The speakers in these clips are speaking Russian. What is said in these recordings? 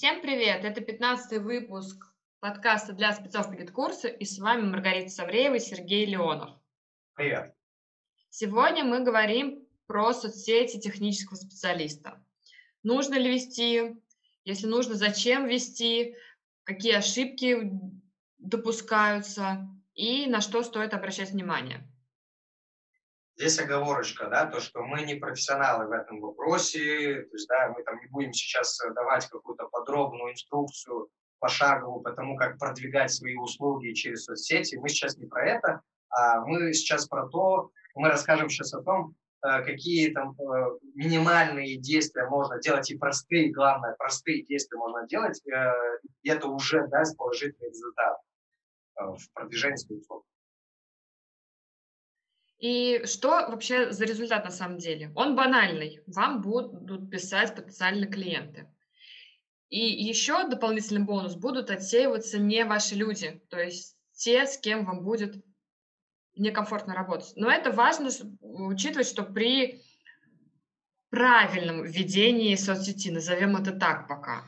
Всем привет! Это 15 выпуск подкаста для спецов GetCourse у, и с вами Маргарита Савреева и Сергей Леонов. Привет! Сегодня мы говорим про соцсети технического специалиста. Нужно ли вести? Если нужно, зачем вести? Какие ошибки допускаются? И на что стоит обращать внимание? Здесь оговорочка, да, то, что мы не профессионалы в этом вопросе, то есть, да, мы там не будем сейчас давать какую-то подробную инструкцию пошаговую по тому, как продвигать свои услуги через соцсети. Мы сейчас не про это, а мы сейчас про то, мы расскажем сейчас о том, э, какие там э, минимальные действия можно делать и простые, главное, простые действия можно делать, э, и это уже даст положительный результат в продвижении своих услуг. И что вообще за результат на самом деле? Он банальный. Вам будут писать потенциальные клиенты. И еще дополнительный бонус будут отсеиваться не ваши люди, то есть те, с кем вам будет некомфортно работать. Но это важно учитывать, что при правильном ведении соцсети, назовем это так пока,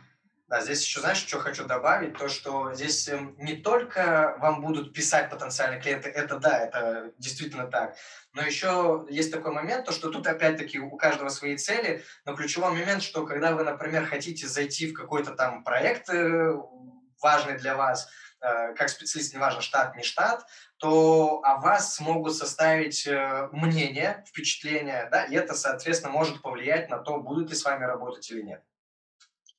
да, здесь еще, знаешь, что хочу добавить, то, что здесь эм, не только вам будут писать потенциальные клиенты, это да, это действительно так, но еще есть такой момент, то, что тут опять-таки у каждого свои цели, но ключевой момент, что когда вы, например, хотите зайти в какой-то там проект э, важный для вас, э, как специалист, неважно, штат, не штат, то о вас смогут составить э, мнение, впечатление, да, и это, соответственно, может повлиять на то, будут ли с вами работать или нет.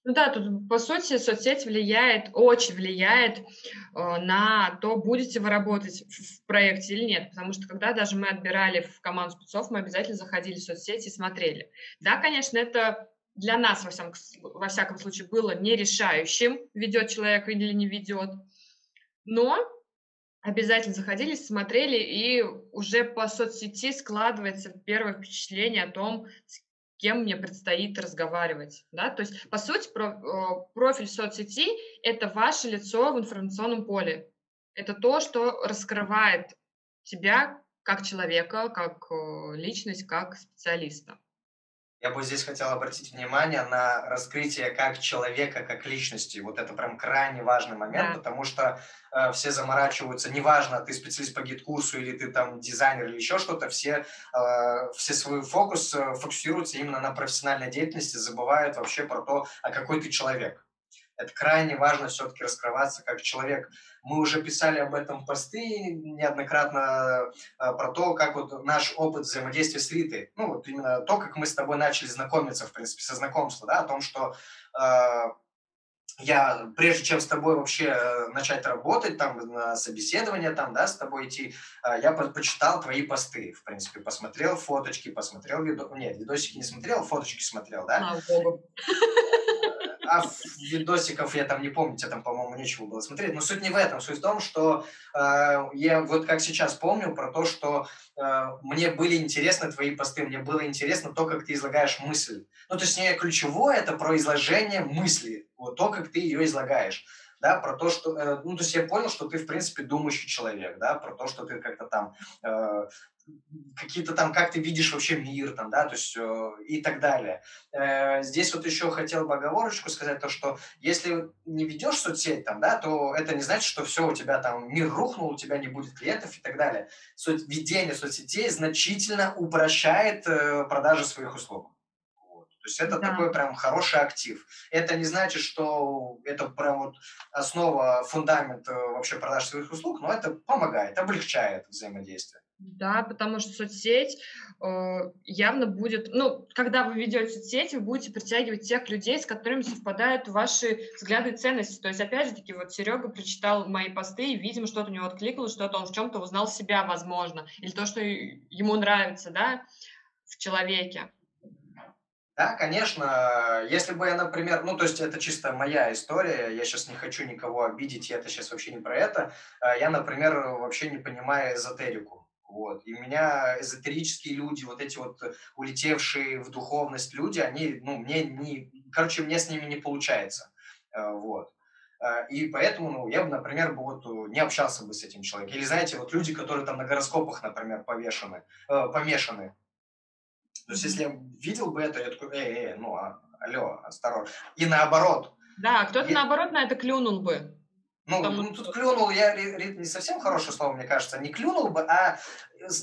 Ну да, тут по сути соцсеть влияет, очень влияет э, на то, будете вы работать в проекте или нет. Потому что когда даже мы отбирали в команду спецов, мы обязательно заходили в соцсети и смотрели. Да, конечно, это для нас, во всяком, во всяком случае, было не решающим, ведет человек или не ведет. Но обязательно заходили, смотрели, и уже по соцсети складывается первое впечатление о том, с кем мне предстоит разговаривать. Да? То есть, по сути, про, профиль соцсети – это ваше лицо в информационном поле. Это то, что раскрывает тебя как человека, как личность, как специалиста. Я бы здесь хотел обратить внимание на раскрытие как человека, как личности. Вот это прям крайне важный момент, да. потому что э, все заморачиваются, неважно, ты специалист по GetCourse у или ты там дизайнер или еще что-то, все, э, все свой фокус э, фокусируются именно на профессиональной деятельности, забывают вообще про то, а какой ты человек. Это крайне важно все-таки раскрываться как человек. Мы уже писали об этом посты неоднократно э, про то, как вот наш опыт взаимодействия с Ритой, ну вот именно то, как мы с тобой начали знакомиться, в принципе, со знакомства, да, о том, что э, я, прежде чем с тобой вообще э, начать работать, там, на собеседование, там, да, с тобой идти, э, я почитал твои посты, в принципе, посмотрел фоточки, посмотрел видос, нет, видосики не смотрел, фоточки смотрел, да. А видосиков я там не помню, тебе там, по-моему, нечего было смотреть. Но суть не в этом. Суть в том, что э, я вот как сейчас помню про то, что э, мне были интересны твои посты, мне было интересно то, как ты излагаешь мысль. Ну, то есть не ключевое, это про изложение мысли, вот то, как ты ее излагаешь да, про то, что, э, ну, то есть я понял, что ты, в принципе, думающий человек, да, про то, что ты как-то там э, какие-то там, как ты видишь вообще мир, там, да, то есть э, и так далее. Э, здесь вот еще хотел бы оговорочку сказать, то, что если не ведешь соцсеть, там, да, то это не значит, что все, у тебя там мир рухнул, у тебя не будет клиентов и так далее. Суть, ведение соцсетей значительно упрощает э, продажи своих услуг. То есть это да. такой прям хороший актив. Это не значит, что это прям вот основа, фундамент э, вообще продаж своих услуг, но это помогает, облегчает взаимодействие. Да, потому что соцсеть э, явно будет, ну, когда вы ведете соцсети, вы будете притягивать тех людей, с которыми совпадают ваши взгляды и ценности. То есть, опять же таки, вот Серега прочитал мои посты, и, видимо, что-то у него откликнулось, что-то он в чем-то узнал себя, возможно, или то, что ему нравится, да, в человеке. Да, конечно. Если бы я, например, ну, то есть это чисто моя история, я сейчас не хочу никого обидеть, и это сейчас вообще не про это. А я, например, вообще не понимаю эзотерику. Вот. И меня эзотерические люди, вот эти вот улетевшие в духовность люди, они, ну, мне не... Короче, мне с ними не получается. Э, вот. Э, и поэтому, ну, я бы, например, вот не общался бы с этим человеком. Или, знаете, вот люди, которые там на гороскопах, например, повешены, э, помешаны. То есть, если я видел бы это, я такой, эй, эй, ну, а, алло, осторожно. И наоборот, Да, кто-то я... наоборот на это клюнул бы. Ну, Потому... ну, тут клюнул, я не совсем хорошее слово, мне кажется, не клюнул бы, а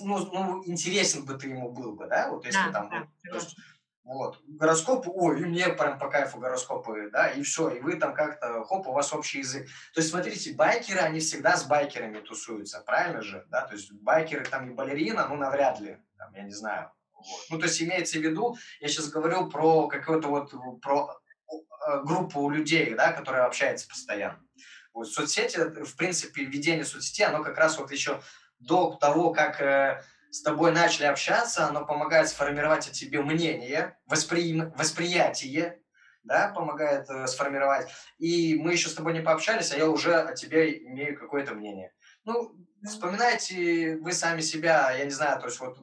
ну, ну, интересен бы ты ему был бы, да, вот если да, там, да, то есть, вот, гороскопы, ой, и мне прям по кайфу гороскопы, да, и все, и вы там как-то, хоп, у вас общий язык. То есть, смотрите, байкеры, они всегда с байкерами тусуются, правильно же, да, то есть байкеры там и балерина, ну, навряд ли, там, я не знаю, вот. Ну, то есть имеется в виду, я сейчас говорю про какую-то вот, про э, группу людей, да, которые общаются постоянно. Вот соцсети, в принципе, ведение соцсети, оно как раз вот еще до того, как э, с тобой начали общаться, оно помогает сформировать о тебе мнение, воспри... восприятие, да, помогает э, сформировать. И мы еще с тобой не пообщались, а я уже о тебе имею какое-то мнение. Ну, вспоминайте вы сами себя, я не знаю, то есть вот,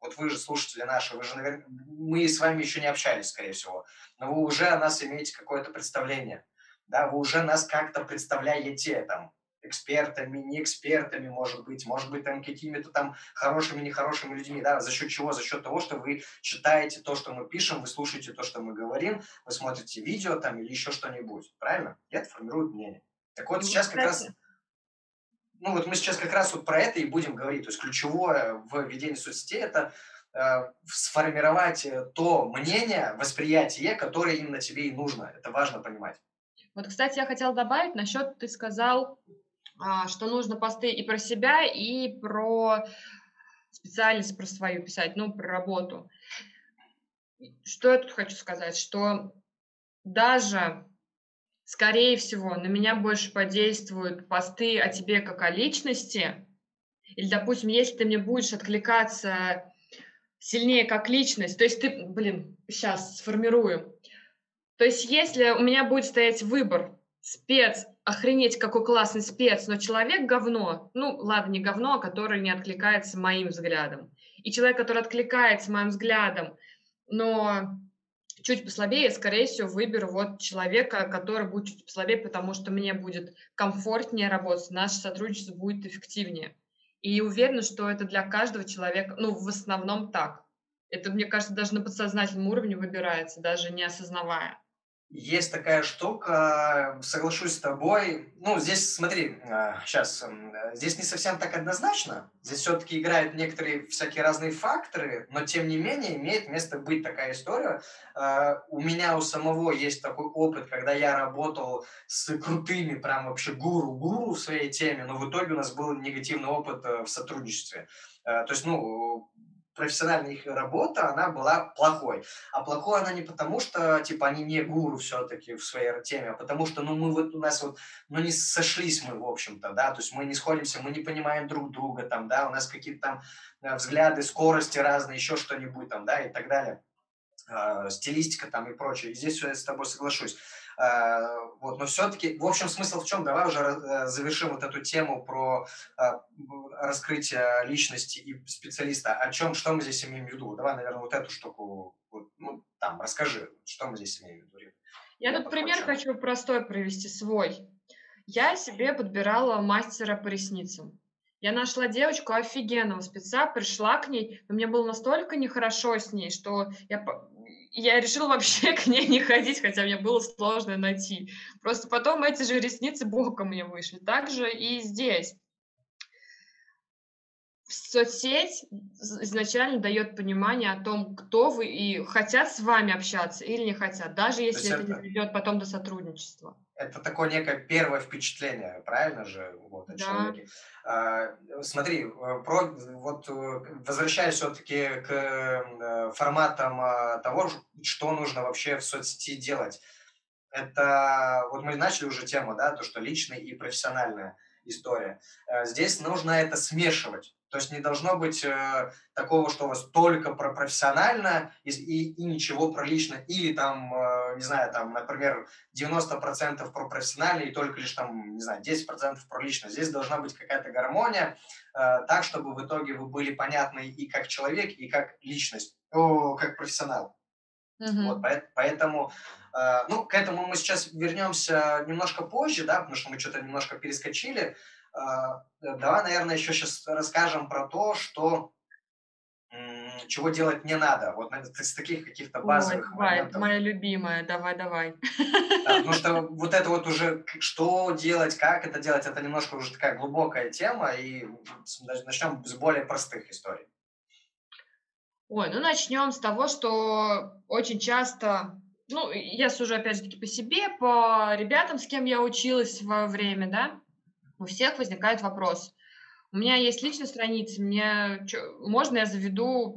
вот вы же слушатели наши, вы же, наверное, мы с вами еще не общались, скорее всего, но вы уже о нас имеете какое-то представление да, вы уже нас как-то представляете там экспертами, не экспертами, может быть, может быть, там какими-то там хорошими, нехорошими людьми, да, за счет чего? За счет того, что вы читаете то, что мы пишем, вы слушаете то, что мы говорим, вы смотрите видео там или еще что-нибудь, правильно? И это формирует мнение. Так вот, ну, сейчас как раз ну вот мы сейчас как раз вот про это и будем говорить. То есть ключевое в ведении соцсетей – это э, сформировать то мнение, восприятие, которое именно тебе и нужно. Это важно понимать. Вот, кстати, я хотела добавить насчет, ты сказал, а, что нужно посты и про себя, и про специальность, про свою писать, ну, про работу. Что я тут хочу сказать? Что даже, скорее всего, на меня больше подействуют посты о тебе как о личности, или, допустим, если ты мне будешь откликаться сильнее как личность, то есть ты, блин, сейчас сформирую, то есть если у меня будет стоять выбор, спец, охренеть, какой классный спец, но человек говно, ну, ладно, не говно, а который не откликается моим взглядом. И человек, который откликается моим взглядом, но чуть послабее, скорее всего, выберу вот человека, который будет чуть послабее, потому что мне будет комфортнее работать, наше сотрудничество будет эффективнее. И уверена, что это для каждого человека, ну, в основном так. Это, мне кажется, даже на подсознательном уровне выбирается, даже не осознавая. Есть такая штука, соглашусь с тобой. Ну, здесь, смотри, сейчас, а, здесь не совсем так однозначно. Здесь все-таки играют некоторые всякие разные факторы, но тем не менее имеет место быть такая история. А, у меня у самого есть такой опыт, когда я работал с крутыми, прям вообще гуру-гуру в своей теме, но в итоге у нас был негативный опыт э, в сотрудничестве. А, то есть, ну, профессиональная их работа, она была плохой. А плохой она не потому, что, типа, они не гуру все-таки в своей теме, а потому что, ну, мы вот у нас вот, ну, не сошлись мы, в общем-то, да, то есть мы не сходимся, мы не понимаем друг друга, там, да, у нас какие-то там э, взгляды, скорости разные, еще что-нибудь там, да, и так далее, э, стилистика там и прочее. И здесь я с тобой соглашусь. Э, вот, но все-таки, в общем, смысл в чем? Давай уже э, завершим вот эту тему про э, раскрытие личности и специалиста. О чем, что мы здесь имеем в виду? Давай, наверное, вот эту штуку, вот, ну, там, расскажи, что мы здесь имеем в виду. Я тут пример хочу простой привести, свой. Я себе подбирала мастера по ресницам. Я нашла девочку офигенного спеца, пришла к ней, но мне было настолько нехорошо с ней, что я я решила вообще к ней не ходить, хотя мне было сложно найти. Просто потом эти же ресницы боком мне вышли. Также и здесь. Соцсеть изначально дает понимание о том, кто вы и хотят с вами общаться или не хотят, даже если это, это не приведет потом до сотрудничества. Это такое некое первое впечатление, правильно же, вот, о да. человеке. А, смотри, э, про, вот, э, возвращаясь все-таки к э, форматам а, того, что нужно вообще в соцсети делать. Это, вот мы начали уже тему, да, то, что личная и профессиональная история. Здесь нужно это смешивать. То есть не должно быть э, такого, что у вас только про профессионально и, и, и ничего про лично. Или там, э, не знаю, там, например, 90% про профессионально и только лишь там, не знаю, 10% про лично. Здесь должна быть какая-то гармония, э, так, чтобы в итоге вы были понятны и как человек, и как личность, о, как профессионал. Mm-hmm. Вот, поэтому, э, ну, к этому мы сейчас вернемся немножко позже, да, потому что мы что-то немножко перескочили. А, давай, наверное, еще сейчас расскажем про то, что чего делать не надо. Вот из таких каких-то базовых Ой, давай, моментов. моя любимая, давай, давай. Да, потому что вот это вот уже, что делать, как это делать, это немножко уже такая глубокая тема, и начнем с более простых историй. Ой, ну начнем с того, что очень часто, ну, я сужу опять же таки по себе, по ребятам, с кем я училась во время, да, у всех возникает вопрос. У меня есть личная страница, мне можно я заведу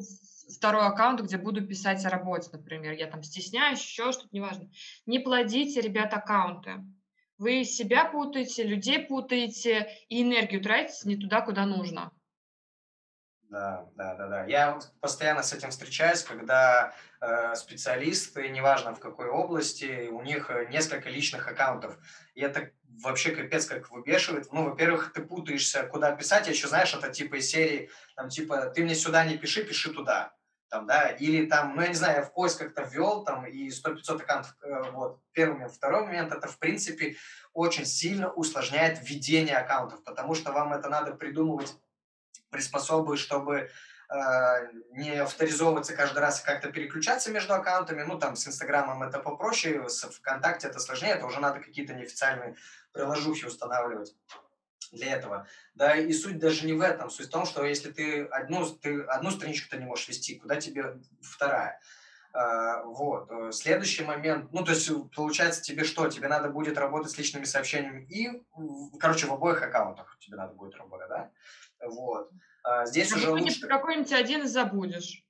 второй аккаунт, где буду писать о работе, например. Я там стесняюсь, еще что-то, неважно. Не плодите, ребят, аккаунты. Вы себя путаете, людей путаете и энергию тратите не туда, куда нужно. Да, да, да, да. Я постоянно с этим встречаюсь, когда э, специалисты, неважно в какой области, у них э, несколько личных аккаунтов. И это вообще капец как выбешивает. Ну, во-первых, ты путаешься, куда писать. Я еще, знаешь, это типа из серии, там, типа, ты мне сюда не пиши, пиши туда. Там, да, или там, ну, я не знаю, я в поиск как-то ввел, там, и 100-500 аккаунтов, э, вот, первый момент. Второй момент, это, в принципе, очень сильно усложняет введение аккаунтов, потому что вам это надо придумывать приспособы, чтобы э, не авторизовываться каждый раз и как-то переключаться между аккаунтами. Ну, там, с Инстаграмом это попроще, с ВКонтакте это сложнее, это уже надо какие-то неофициальные приложухи устанавливать для этого. Да, и суть даже не в этом. Суть в том, что если ты одну, ты одну страничку ты не можешь вести, куда тебе вторая? Uh, вот. Следующий момент, ну, то есть, получается, тебе что? Тебе надо будет работать с личными сообщениями и, короче, в обоих аккаунтах тебе надо будет работать, да? Вот. А здесь а уже лучше... Какой-нибудь один забудешь.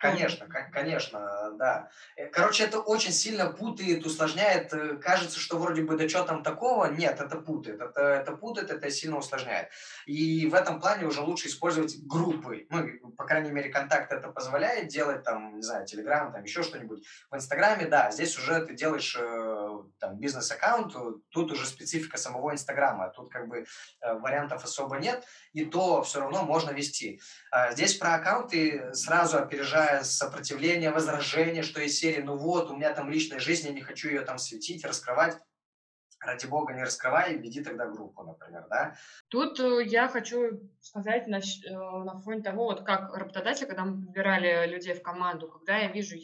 Конечно, конечно, да. Э, короче, это очень сильно путает, усложняет. Э, кажется, что вроде бы да что там такого. Нет, это путает. Это, это путает, это сильно усложняет. И в этом плане уже лучше использовать группы. Ну, по крайней мере, контакт это позволяет делать, там, не знаю, Телеграм, там, еще что-нибудь. В Инстаграме, да, здесь уже ты делаешь э, там бизнес-аккаунт, тут уже специфика самого Инстаграма. Тут как бы вариантов особо нет, и то все равно можно вести. А здесь про аккаунты сразу опережая сопротивление, возражение, что из серии, ну вот, у меня там личная жизнь, я не хочу ее там светить, раскрывать. Ради бога, не раскрывай, веди тогда группу, например, да? Тут э, я хочу сказать на, э, на фоне того, вот как работодатель, когда мы подбирали людей в команду, когда я вижу,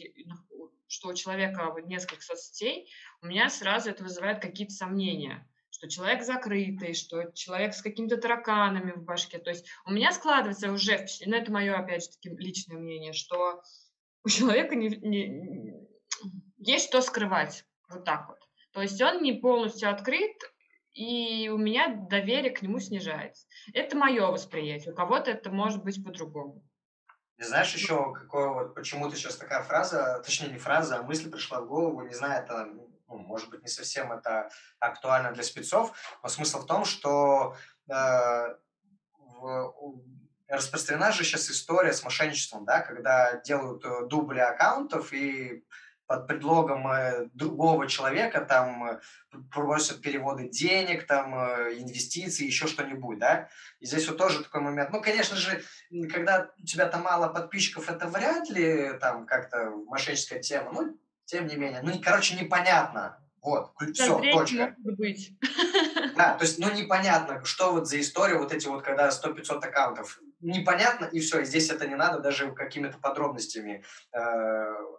что у человека несколько соцсетей, у меня сразу это вызывает какие-то сомнения что человек закрытый, что человек с какими-то тараканами в башке. То есть у меня складывается уже, ну это мое, опять же, таки личное мнение, что у человека не, не, есть что скрывать. Вот так вот. То есть он не полностью открыт, и у меня доверие к нему снижается. Это мое восприятие. У кого-то это может быть по-другому. Не знаешь еще, какое вот почему-то сейчас такая фраза, точнее не фраза, а мысль пришла в голову, не знаю, это ну, может быть, не совсем это актуально для спецов, но смысл в том, что э, в, распространена же сейчас история с мошенничеством, да, когда делают э, дубли аккаунтов и под предлогом э, другого человека там э, просят переводы денег, там инвестиции, еще что-нибудь, да. И здесь вот тоже такой момент. Ну, конечно же, когда у тебя там мало подписчиков, это вряд ли там как-то мошенническая тема. Ну, тем не менее. Ну, короче, непонятно. Вот, все, точка. Быть. Да, то есть, ну, непонятно, что вот за история, вот эти вот, когда 100-500 аккаунтов. Непонятно, и все, здесь это не надо даже какими-то подробностями э,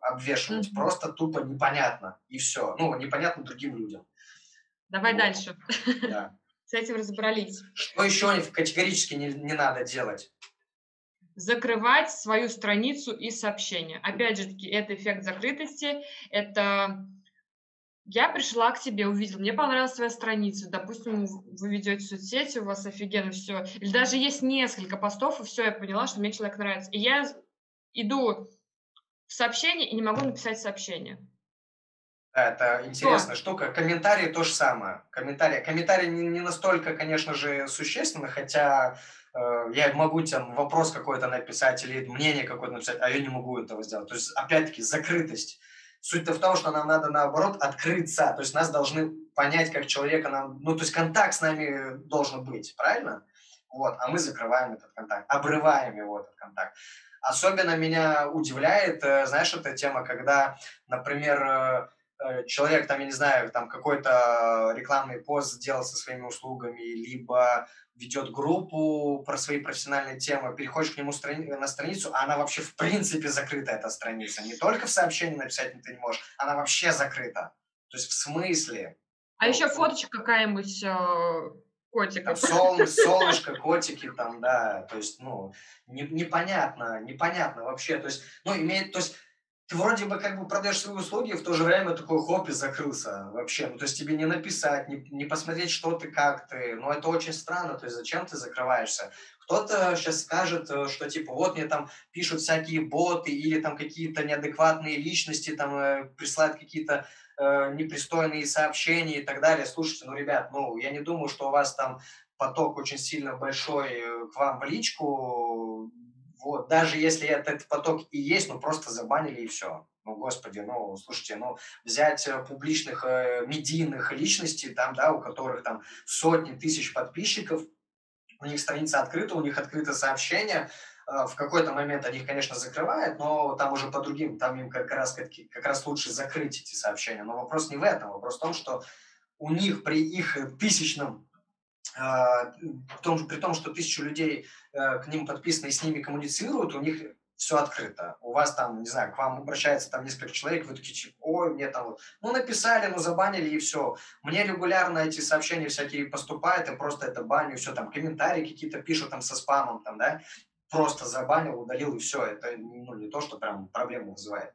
обвешивать. Mm-hmm. Просто тупо непонятно, и все. Ну, непонятно другим людям. Давай вот. дальше. Да. С этим разобрались. Что еще категорически не, не надо делать? Закрывать свою страницу и сообщения. Опять же таки, это эффект закрытости, это я пришла к тебе, увидела, мне понравилась твоя страница, допустим, вы ведете соцсети, у вас офигенно все, или даже есть несколько постов, и все, я поняла, что мне человек нравится. И я иду в сообщение и не могу написать сообщение. Да, это интересная Что? штука. Комментарии то же самое. Комментарии, комментарии не, не настолько, конечно же, существенны, хотя я могу там вопрос какой-то написать или мнение какое-то написать, а я не могу этого сделать. То есть, опять-таки, закрытость. Суть-то в том, что нам надо, наоборот, открыться. То есть, нас должны понять как человека. Нам, ну, то есть, контакт с нами должен быть, правильно? Вот, а мы закрываем этот контакт, обрываем его, этот контакт. Особенно меня удивляет, э, знаешь, эта тема, когда, например, э, э, человек там, я не знаю, там какой-то рекламный пост сделал со своими услугами, либо ведет группу про свои профессиональные темы, переходишь к нему страни- на страницу, а она вообще в принципе закрыта, эта страница. Не только в сообщении написать ты не можешь, она вообще закрыта. То есть в смысле? А ну, еще фоточка какая-нибудь э, котика. Солнышко, солнышко, котики там, да. То есть, ну, не, непонятно, непонятно вообще. То есть, ну, имеет, то есть, ты вроде бы как бы продаешь свои услуги, в то же время такой хоп и закрылся вообще. Ну, то есть тебе не написать, не, не посмотреть, что ты, как ты. Ну, это очень странно. То есть зачем ты закрываешься? Кто-то сейчас скажет, э, что типа вот мне там пишут всякие боты или там какие-то неадекватные личности там э, присылают какие-то э, непристойные сообщения и так далее. Слушайте, ну, ребят, ну, я не думаю, что у вас там поток очень сильно большой э, к вам в личку, вот, даже если этот поток и есть, ну просто забанили и все. Ну, господи, ну, слушайте, ну, взять э, публичных э, медийных личностей, там, да, у которых там сотни тысяч подписчиков, у них страница открыта, у них открыто сообщение, э, в какой-то момент они их, конечно, закрывают, но там уже по другим, там им как раз, как, как раз лучше закрыть эти сообщения. Но вопрос не в этом, вопрос в том, что у них при их тысячном том, при том, что тысячу людей э, к ним подписаны и с ними коммуницируют, у них все открыто. У вас там, не знаю, к вам обращается там несколько человек, вы такие, типа, ой, мне там вот, ну, написали, ну, забанили и все. Мне регулярно эти сообщения всякие поступают, и просто это баню, все, там, комментарии какие-то пишут там со спамом, там, да, просто забанил, удалил, и все. Это, ну, не то, что прям проблему вызывает.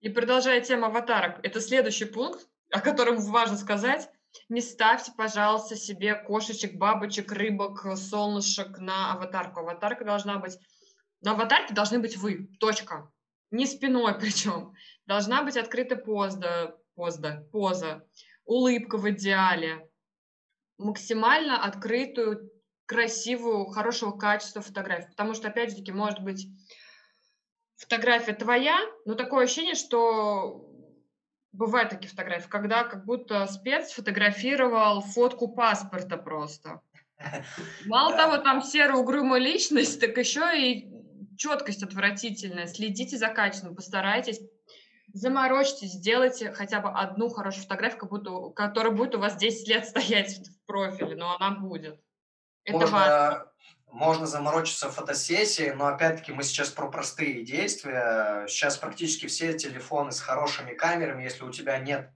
И продолжая тему аватарок, это следующий пункт, о котором важно сказать. Не ставьте, пожалуйста, себе кошечек, бабочек, рыбок, солнышек на аватарку. Аватарка должна быть... На аватарке должны быть вы. Точка. Не спиной причем. Должна быть открыта поза, поза, поза. Улыбка в идеале. Максимально открытую, красивую, хорошего качества фотографию. Потому что, опять же таки, может быть фотография твоя, но такое ощущение, что Бывают такие фотографии, когда как будто спец фотографировал фотку паспорта просто. Мало того, там серая угрюмая личность, так еще и четкость отвратительная. Следите за качеством, постарайтесь, заморочьтесь, сделайте хотя бы одну хорошую фотографию, как будто, которая будет у вас 10 лет стоять в профиле, но она будет. Это Можно важно можно заморочиться в фотосессии, но опять-таки мы сейчас про простые действия. Сейчас практически все телефоны с хорошими камерами, если у тебя нет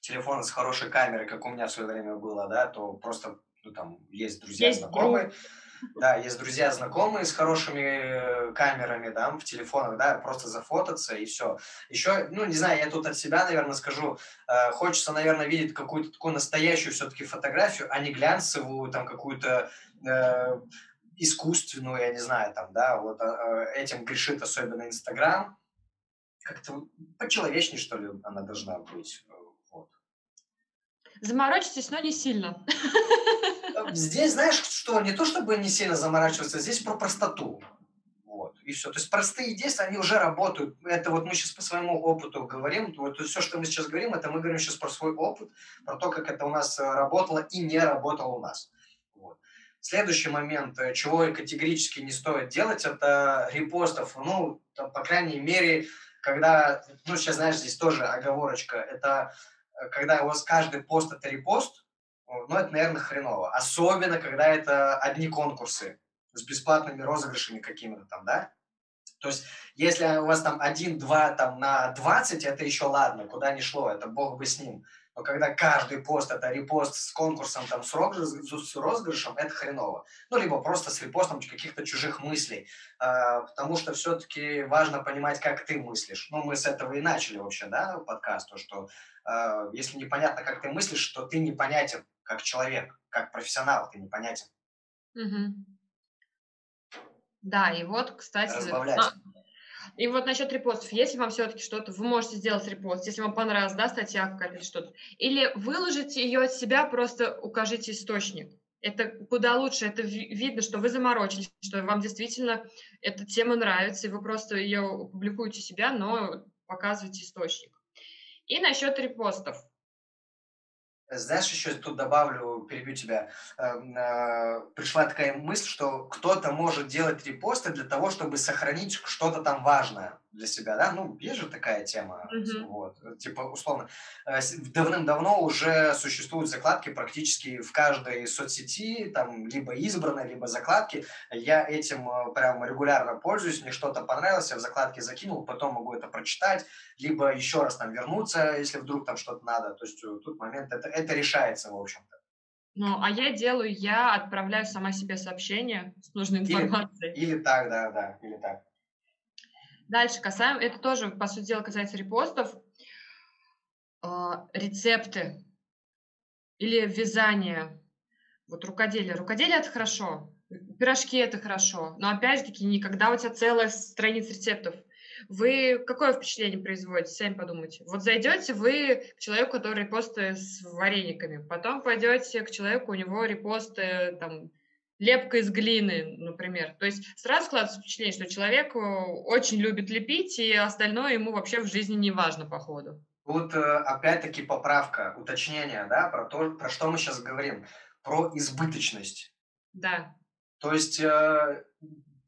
телефона с хорошей камерой, как у меня в свое время было, да, то просто ну, там есть друзья, есть знакомые. Друг. Да, есть друзья, знакомые с хорошими э, камерами, да, в телефонах, да, просто зафотаться и все. Еще, ну, не знаю, я тут от себя, наверное, скажу, э, хочется, наверное, видеть какую-то такую настоящую все-таки фотографию, а не глянцевую, там, какую-то э, искусственную, я не знаю, там, да, вот а, а, этим грешит особенно Инстаграм. Как-то по-человечнее, что ли, она должна быть. Э, вот. Заморочитесь, но не сильно. Э, здесь, знаешь, что, не то чтобы не сильно заморачиваться, здесь про простоту. Вот, и все. То есть простые действия, они уже работают. Это вот мы сейчас по своему опыту говорим. Вот все, что мы сейчас говорим, это мы говорим сейчас про свой опыт, про то, как это у нас э, работало и не работало у нас. Следующий момент, э, чего категорически не стоит делать, это репостов. Ну, там, по крайней мере, когда, ну, сейчас, знаешь, здесь тоже оговорочка, это э, когда у вас каждый пост – это репост, ну, это, наверное, хреново. Особенно, когда это одни конкурсы с бесплатными розыгрышами какими-то там, да? То есть, если у вас там один-два там на 20, это еще ладно, куда ни шло, это бог бы с ним но когда каждый пост это репост с конкурсом, там, с, розыгрышем, это хреново. Ну, либо просто с репостом каких-то чужих мыслей. А, потому что все-таки важно понимать, как ты мыслишь. Ну, мы с этого и начали вообще, да, подкаст, то, что а, если непонятно, как ты мыслишь, то ты непонятен как человек, как профессионал, ты непонятен. Угу. Да, и вот, кстати... Разбавлять. А, и вот насчет репостов, если вам все-таки что-то, вы можете сделать репост, если вам понравилась, да, статья какая-то что-то, или выложите ее от себя, просто укажите источник. Это куда лучше, это видно, что вы заморочились, что вам действительно эта тема нравится, и вы просто ее публикуете себя, но показываете источник. И насчет репостов. Знаешь, еще тут добавлю, перебью тебя. Эм, э, пришла такая мысль, что кто-то может делать репосты для того, чтобы сохранить что-то там важное. Для себя, да, ну, есть же такая тема, Мгм. вот, э, типа, условно, э, давным-давно уже существуют закладки практически в каждой соцсети, там, либо избранной, либо закладки, я этим э, прям регулярно пользуюсь, мне что-то понравилось, я в закладке закинул, потом могу это прочитать, либо еще раз там вернуться, если вдруг там что-то надо, то есть тут момент, это, это решается, в общем-то. Ну, а я делаю, я отправляю сама себе сообщение с нужной Или, информацией. или так, да, да, или так. Дальше касаем, это тоже, по сути дела, касается репостов. А, рецепты или вязание. Вот рукоделие. Рукоделие это хорошо. Пирожки это хорошо. Но опять же таки, никогда у тебя целая страница рецептов. Вы какое впечатление производите? Сами подумайте. Вот зайдете вы к человеку, который репосты с варениками, потом пойдете к человеку, у него репосты там лепка из глины, например. То есть сразу складывается впечатление, что человек э, очень любит лепить, и остальное ему вообще в жизни не важно, походу. Тут э, опять-таки поправка, уточнение, да, про то, про что мы сейчас говорим, про избыточность. Да. То есть э,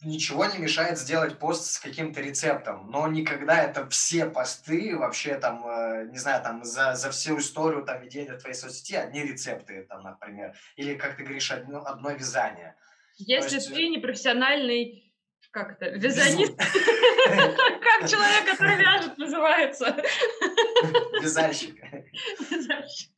ничего не мешает сделать пост с каким-то рецептом, но никогда это все посты вообще там, э, не знаю, там за, за всю историю там ведения твоей соцсети одни рецепты, там, например, или, как ты говоришь, одно, одно вязание. Если есть, ты непрофессиональный, как это, вязанист, как человек, который вяжет, называется. Вязальщик. Вязальщик.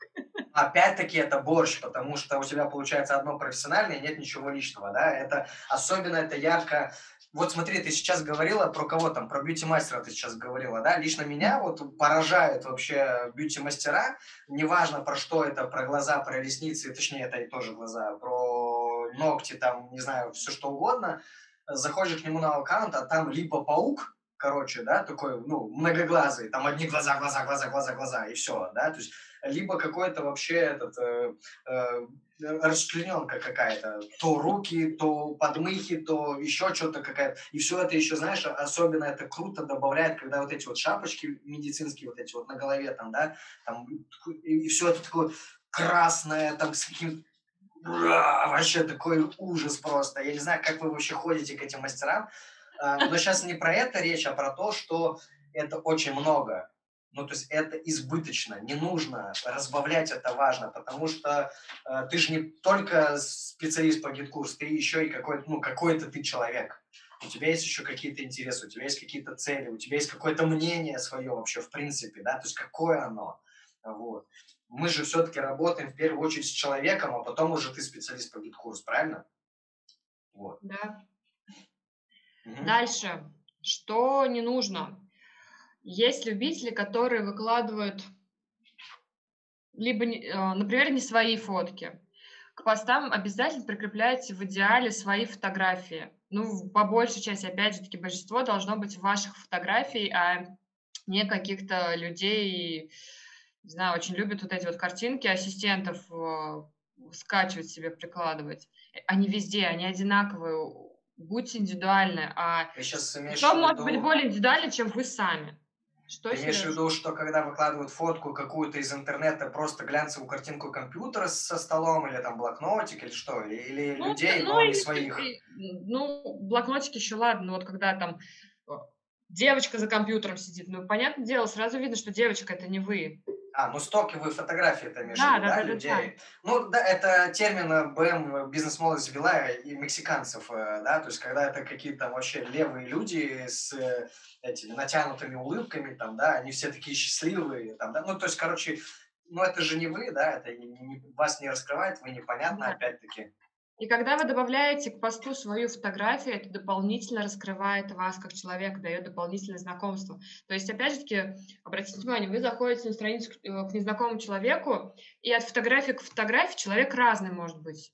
Опять-таки это борщ, потому что у тебя получается одно профессиональное, и нет ничего личного, да, это особенно это ярко, вот смотри, ты сейчас говорила про кого там, про бьюти-мастера ты сейчас говорила, да, лично меня вот поражают вообще бьюти-мастера, неважно про что это, про глаза, про ресницы, точнее это и тоже глаза, про ногти, там, не знаю, все что угодно, заходишь к нему на аккаунт, а там либо паук, короче, да, такой, ну, многоглазый, там одни глаза, глаза, глаза, глаза, глаза, и все, да, то есть либо какой-то вообще этот э, э, расчлененка какая-то, то руки, то подмыхи, то еще что-то какая-то, и все это еще, знаешь, особенно это круто добавляет, когда вот эти вот шапочки медицинские, вот эти вот на голове там, да, там, и, все это такое красное, там с каким Ура! вообще такой ужас просто. Я не знаю, как вы вообще ходите к этим мастерам, но сейчас не про это речь, а про то, что это очень много. Ну, то есть это избыточно, не нужно, разбавлять это важно, потому что э, ты же не только специалист по GetCourse, ты еще и какой-то, ну, какой-то ты человек. У тебя есть еще какие-то интересы, у тебя есть какие-то цели, у тебя есть какое-то мнение свое вообще в принципе, да, то есть какое оно. Вот. Мы же все-таки работаем в первую очередь с человеком, а потом уже ты специалист по GetCourse, правильно? Вот. Да. Дальше. Что не нужно? Есть любители, которые выкладывают либо, э, например, не свои фотки. К постам обязательно прикрепляйте в идеале свои фотографии. Ну, по большей части, опять же таки, большинство должно быть ваших фотографий, а не каких-то людей, не знаю, очень любят вот эти вот картинки ассистентов э, скачивать себе, прикладывать. Они везде, они одинаковые. Будьте индивидуальны. А Ты сейчас имеешь кто в может быть более индивидуальный, чем вы сами? Что, Ты имеешь в виду, что когда выкладывают фотку какую-то из интернета, просто глянцевую картинку компьютера со столом, или там блокнотик, или что? Или, Ну, людей, ну, но не своих? ты- Ну, блокнотики еще ладно, но вот когда там э, девочка за компьютером сидит, ну, понятное дело, сразу видно, что девочка это не вы. А, ну стоковые фотографии имеешь в Да, да, да, да, да, людей? Ну, да, это термин э, БМ бизнес-молодость ввела и мексиканцев, э, да, то есть когда это какие-то вообще левые люди с э, этими натянутыми улыбками, там, да, они все такие счастливые, там, да, ну, то есть, короче, ну, это же не вы, да, это не- не- вас не раскрывает, вы непонятно, Да. опять-таки. И когда вы добавляете к посту свою фотографию, это дополнительно раскрывает вас как человека, дает дополнительное знакомство. То есть, опять же таки, обратите внимание, вы заходите на страницу к э, к незнакомому человеку, и от фотографии к фотографии человек разный может быть.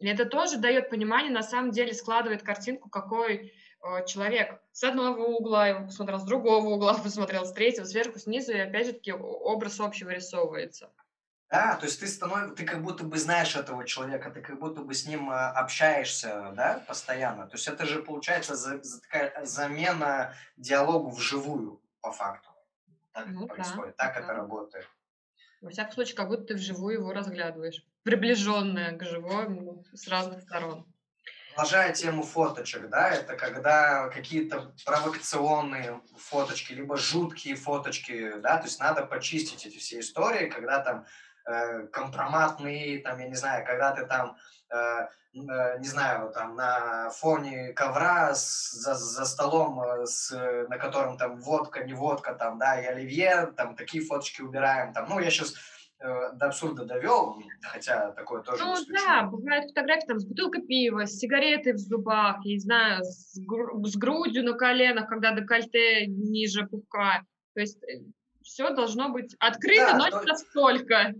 И это тоже дает понимание, на самом деле складывает картинку, какой э, человек. С одного угла его посмотрел, с другого угла посмотрел, с третьего, сверху, снизу, и опять же таки образ общий вырисовывается. Да, то есть ты становишься, ты как будто бы знаешь этого человека, ты как будто бы с ним а, общаешься, да, постоянно. То есть это же получается за- за такая замена диалогу вживую, по факту. Так Ну это да, происходит, так да. это работает. Во всяком случае, как будто ты вживую его разглядываешь. Приближенное к живому с разных сторон. Продолжая тему фоточек, да, это когда какие-то провокационные фоточки, либо жуткие фоточки, да, то есть надо почистить эти все истории, когда там э, компроматные, там, я не знаю, когда ты там э, Э, не знаю, там на фоне ковра с, за, за столом, э, с, на котором там водка, не водка, там, да, и оливье, там такие фоточки убираем, там, ну, я сейчас до абсурда довел, хотя такое тоже Ну да, бывают фотографии там с бутылкой пива, с сигаретой в зубах, я не знаю, с, гру- с грудью на коленах, когда декольте ниже пупка. То есть все должно быть открыто, да, но то... не настолько.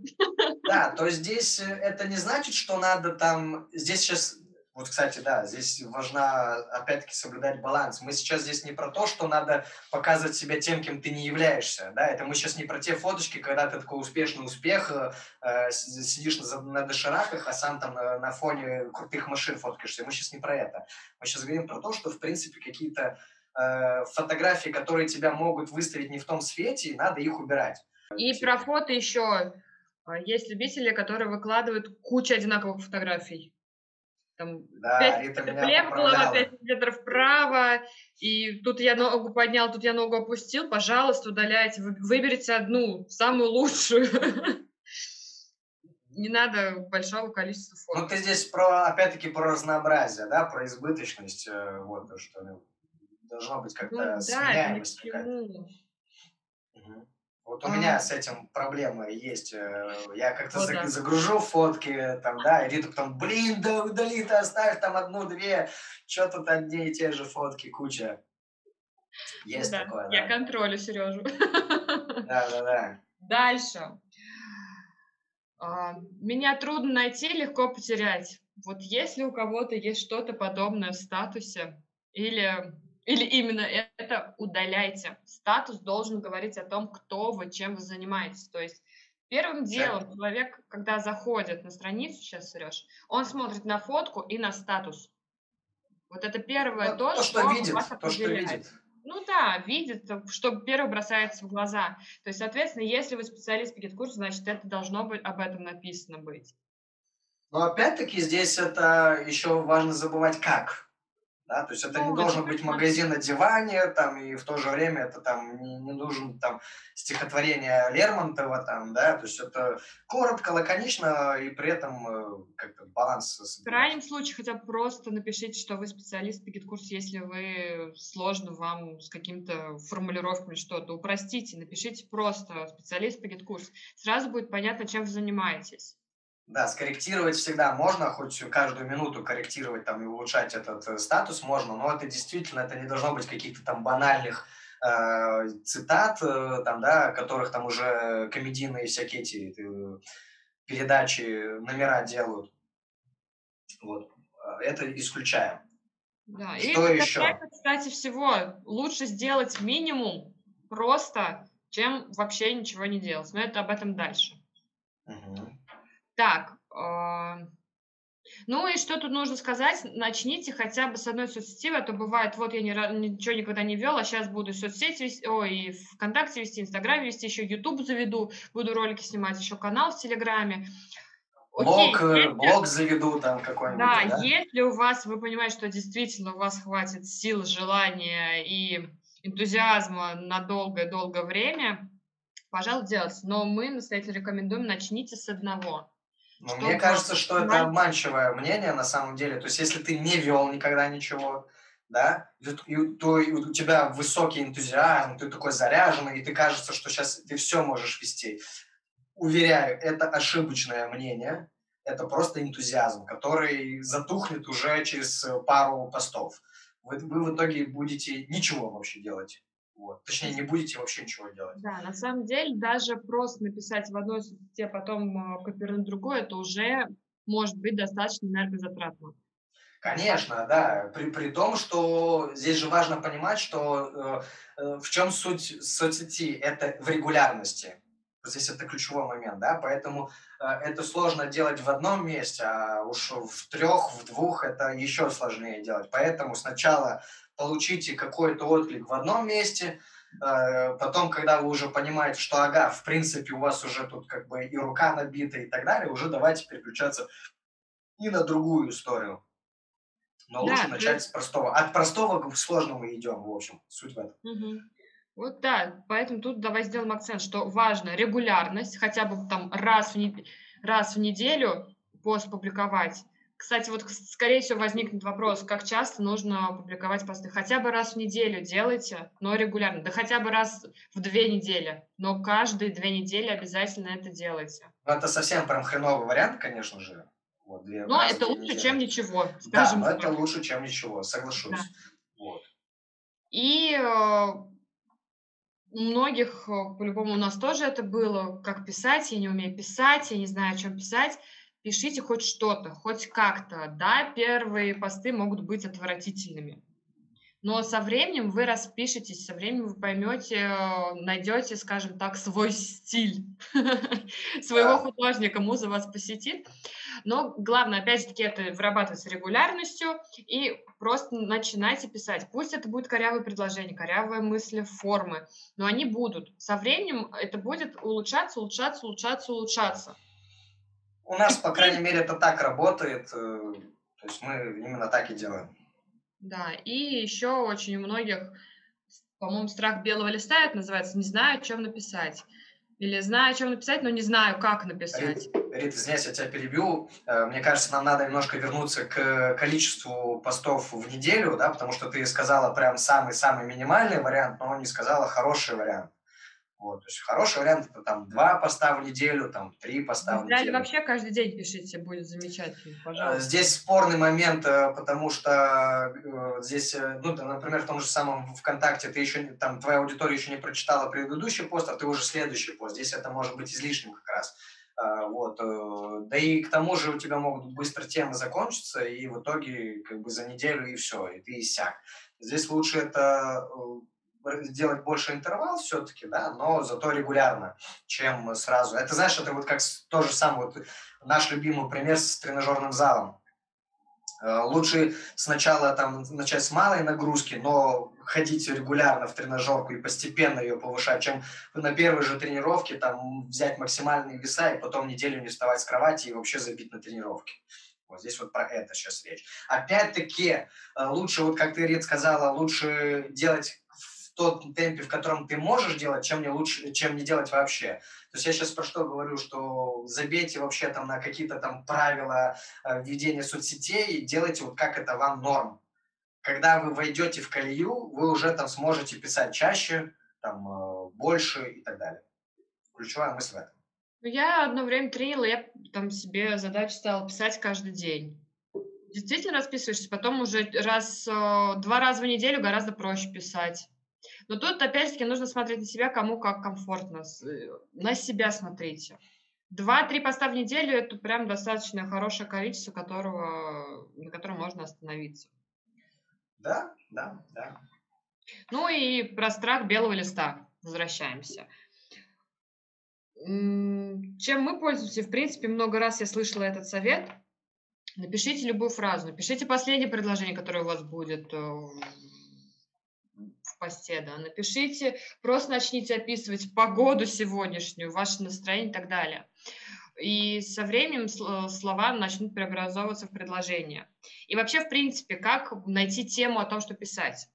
Да, то есть здесь э, это не значит, что надо там... Здесь сейчас вот, кстати, да, здесь важно, опять-таки, соблюдать баланс. Мы сейчас здесь не про то, что надо показывать себя тем, кем ты не являешься, да, это мы сейчас не про те фоточки, когда ты такой успешный успех, э, э сидишь на, на дошираках, а сам там на, на фоне крутых машин фоткаешься. Мы сейчас не про это. Мы сейчас говорим про то, что, в принципе, какие-то Э, фотографии, которые тебя могут выставить не в том свете, надо их убирать. И типа. про фото еще а, есть любители, которые выкладывают кучу одинаковых фотографий. Там да, 5 Рита метров влево, голова 5 метров вправо, и тут я ногу поднял, тут я ногу опустил, пожалуйста, удаляйте, выберите одну, самую лучшую. Не надо большого количества фото. Ну, ты здесь про, опять-таки, про разнообразие, да, про избыточность, э, вот, что должна быть как-то ну, сменяемость да, какая-то. Угу. Вот у а. меня с этим проблемы есть. Э, я как-то вот, да. загружу фотки, там, да, и Рита потом, блин, да удали ты, оставь там одну-две, что тут одни и те же фотки, куча. Есть да, такое, да. Я контролю Сережу. Да, да, да. Дальше. А, меня трудно найти, легко потерять. Вот если у кого-то есть что-то подобное в статусе или или именно это удаляйте. Статус должен говорить о том, кто вы, чем вы занимаетесь. То есть первым делом человек, когда заходит на страницу, сейчас, Сереж, он смотрит на фотку и на статус. Вот это первое то, то, что, что видит, вас то, что видит. Ну да, видит, что первое бросается в глаза. То есть, соответственно, если вы специалист по GetCourse у, значит, это должно быть об этом написано быть. Но опять-таки здесь это еще важно забывать как. Да? То есть это не должен быть магазин одевания, там, и в то же время это там не, не нужен там стихотворение Лермонтова, там, да, то есть это коротко, лаконично и при этом э, как-то баланс. В крайнем случае хотя бы просто напишите, что вы специалист по GetCourse у, если вы сложно вам с каким-то формулировками что-то, упростите, напишите просто специалист по GetCourse у. Сразу будет понятно, чем вы занимаетесь. Да, скорректировать всегда можно, хоть каждую минуту корректировать там и улучшать этот э, статус можно, но это действительно, это не должно быть каких-то там банальных э, цитат, э, там, да, которых там уже комедийные всякие эти э, передачи, номера делают. Вот. Это исключаем. Да, Что и еще? Это, кстати, всего лучше сделать минимум просто, чем вообще ничего не делать. Но это об этом дальше. Угу. Так, а, ну и что тут нужно сказать? Начните хотя бы с одной соцсети, а то бывает, вот я ни, ничего никогда не вел, а сейчас буду соцсети вести, ой, ВКонтакте вести, Инстаграм вести, еще YouTube заведу, буду ролики снимать, еще канал в Телеграме. Блог, если, блог заведу там какой-нибудь. Да, да, если у вас, вы понимаете, что действительно у вас хватит сил, желания и энтузиазма на долгое-долгое время, пожалуйста, делайте. Но мы настоятельно рекомендуем, начните с одного. Ну, мне кажется, что это обманчивое мнение на самом деле. То есть, если ты не вел никогда ничего, да, и, то и у тебя высокий энтузиазм, ты такой заряженный, и ты кажется, что сейчас ты все можешь вести. Уверяю, это ошибочное мнение, это просто энтузиазм, который затухнет уже через пару постов. Вы, вы в итоге будете ничего вообще делать. Вот. Точнее, не будете вообще ничего делать. Да, на самом деле, даже просто написать в одной соцсети, а потом э, копировать другое, это уже может быть достаточно энергозатратно. Конечно, да. При, при том, что здесь же важно понимать, что э, э в чем суть соцсети? Это в регулярности. Здесь это ключевой момент, да, поэтому э, это сложно делать в одном месте, а уж в трех, в двух это еще сложнее делать. Поэтому сначала получите какой-то отклик в одном месте, э, потом, когда вы уже понимаете, что, ага, в принципе, у вас уже тут как бы и рука набита и так далее, уже давайте переключаться и на другую историю. Но да, лучше начать есть... с простого. От простого к сложному идем, в общем. Суть в этом. Угу. Вот да, поэтому тут давай сделаем акцент, что важно регулярность, хотя бы там раз в, не... раз в неделю пост публиковать. Кстати, вот, скорее всего, возникнет вопрос, как часто нужно публиковать посты. Хотя бы раз в неделю делайте, но регулярно. Да хотя бы раз в две недели. Но каждые две недели обязательно это делайте. Ну, это совсем прям хреновый вариант, конечно же. Вот, две но это лучше, недели. чем ничего. Да, но это лучше, чем ничего, соглашусь. Да. Вот. И э, у многих, э, по-любому, у нас тоже это было, как писать, я не умею писать, я не знаю, о чем писать пишите хоть что-то, хоть как-то. Да, первые посты могут быть отвратительными. Но со временем вы распишетесь, со временем вы поймете, э, найдете, скажем так, свой стиль своего художника, муза вас посетит. Но главное, опять же таки, это вырабатывать с регулярностью и просто начинайте писать. Пусть это будет корявые предложения, корявые мысли, формы, но они будут. Со временем это будет улучшаться, улучшаться, улучшаться, улучшаться. У нас, по крайней мере, это так работает. Э, то есть мы именно так и делаем. Да, и еще очень у многих, по-моему, страх белого листа это называется, не знаю, о чем написать. Или знаю, о чем написать, но не знаю, как написать. Рит, Рит извиняюсь, я тебя перебью. Э, мне кажется, нам надо немножко вернуться к количеству постов в неделю, да, потому что ты сказала прям самый-самый минимальный вариант, но не сказала хороший вариант. Вот, то есть хороший вариант это там два поста в неделю, там три поста в неделю. вообще каждый день пишите, будет замечательно, э, пожалуйста. Здесь спорный момент, э, потому что э, здесь, ну, например, в том же самом ВКонтакте ты еще, там, твоя аудитория еще не прочитала предыдущий пост, а ты уже следующий пост. Здесь это может быть излишним как раз. Вот. Да и к тому же у тебя могут быстро темы закончиться, и в итоге как бы за неделю и все, и ты иссяк. Здесь лучше это сделать больше интервал все-таки, да, но зато регулярно, чем сразу. Это, знаешь, это вот как то же самое, вот наш любимый пример с тренажерным залом. Э, лучше сначала там начать с малой нагрузки, но ходить регулярно в тренажерку и постепенно ее повышать, чем на первой же тренировке там взять максимальные веса и потом неделю не вставать с кровати и вообще забить на тренировке. Вот здесь вот про это сейчас речь. Опять-таки, э, лучше, вот как ты, Рит, сказала, лучше делать тот темпе, в котором ты можешь делать, чем не лучше, чем не делать вообще. То есть я сейчас про что говорю, что забейте вообще там на какие-то там правила э, ведения соцсетей и делайте вот как это вам норм. Когда вы войдете в колею, вы уже там сможете писать чаще, там э, больше и так далее. Ключевая мысль в этом. Ну, я одно время тренила, я там себе задачу стала писать каждый день. Действительно расписываешься, потом уже раз, э, два раза в неделю гораздо проще писать. Но тут, опять-таки, нужно смотреть на себя, кому как комфортно. Э, на себя смотрите. Два-три поста в неделю – это прям достаточно хорошее количество, которого, на котором можно остановиться. Да, да, да. Ну и про страх белого листа. Возвращаемся. Чем мы пользуемся? В принципе, много раз я слышала этот совет. Напишите любую фразу, напишите последнее предложение, которое у вас будет э, посте, да, напишите, просто начните описывать погоду сегодняшнюю, ваше настроение и так далее. И со временем слова начнут преобразовываться в предложения. И вообще, в принципе, как найти тему о том, что писать?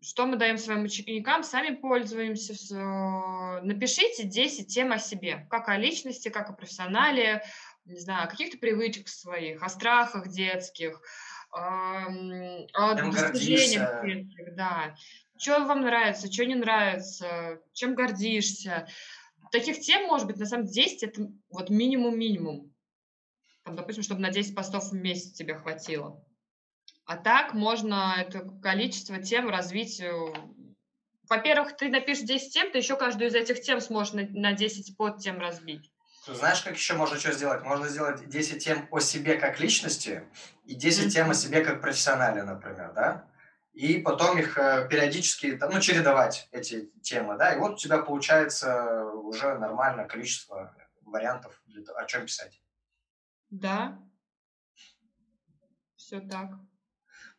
Что мы даем своим ученикам? Сами пользуемся. Напишите 10 тем о себе, как о личности, как о профессионале, не знаю, о каких-то привычках своих, о страхах детских, о достижениях, да. Что вам нравится, что не нравится, чем гордишься. Таких тем, может быть, на самом деле 10 это вот минимум-минимум. Там, допустим, чтобы на 10 постов в месяц тебе хватило. А так можно это количество тем развить. Э, во-первых, ты напишешь 10 тем, ты еще каждую из этих тем сможешь на, на 10 подтем разбить. Знаешь, как еще можно что сделать? Можно сделать 10 тем о себе как личности и 10 mm-hmm. тем о себе как профессионале, например, да? И потом их э, периодически, ну, чередовать эти темы, да? И вот у тебя получается уже нормальное количество вариантов, о чем писать. Да, все так.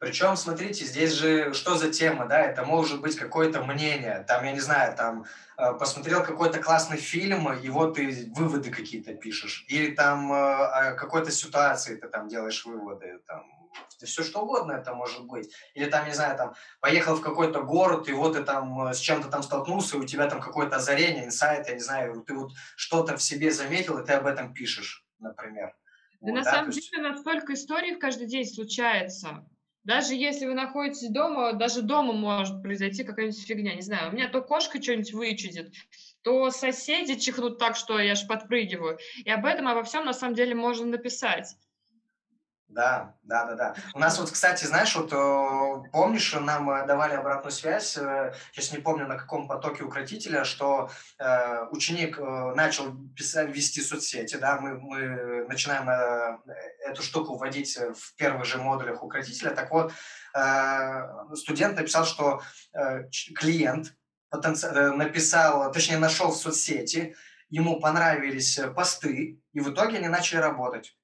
Причем, смотрите, здесь же что за тема, да? Это может быть какое-то мнение, там, я не знаю, там Э, посмотрел какой-то классный фильм, и вот ты выводы какие-то пишешь. Или там э, о какой-то ситуации ты там делаешь выводы. Там, все что угодно это может быть. Или там, не знаю, там, поехал в какой-то город, и вот ты там э, с чем-то там столкнулся, и у тебя там какое-то озарение, инсайт, я не знаю, ты вот что-то в себе заметил, и ты об этом пишешь, например. Да вот, на да, самом деле есть... настолько историй в каждый день случается. Даже если вы находитесь дома, даже дома может произойти какая-нибудь фигня. Не знаю, у меня то кошка что-нибудь вычудит, то соседи чихнут так, что я аж подпрыгиваю. И об этом, обо всем на самом деле можно написать. Да, да, да, да. У нас вот, кстати, знаешь, вот э, помнишь, нам э, давали обратную связь, э, сейчас не помню на каком потоке укротителя, что э, ученик э, начал писать, вести соцсети, да, мы, мы начинаем э, эту штуку вводить в первых же модулях укротителя. Так вот, студент написал, что клиент потенци... написал, точнее, нашел в соцсети, ему понравились посты, и в итоге они начали работать.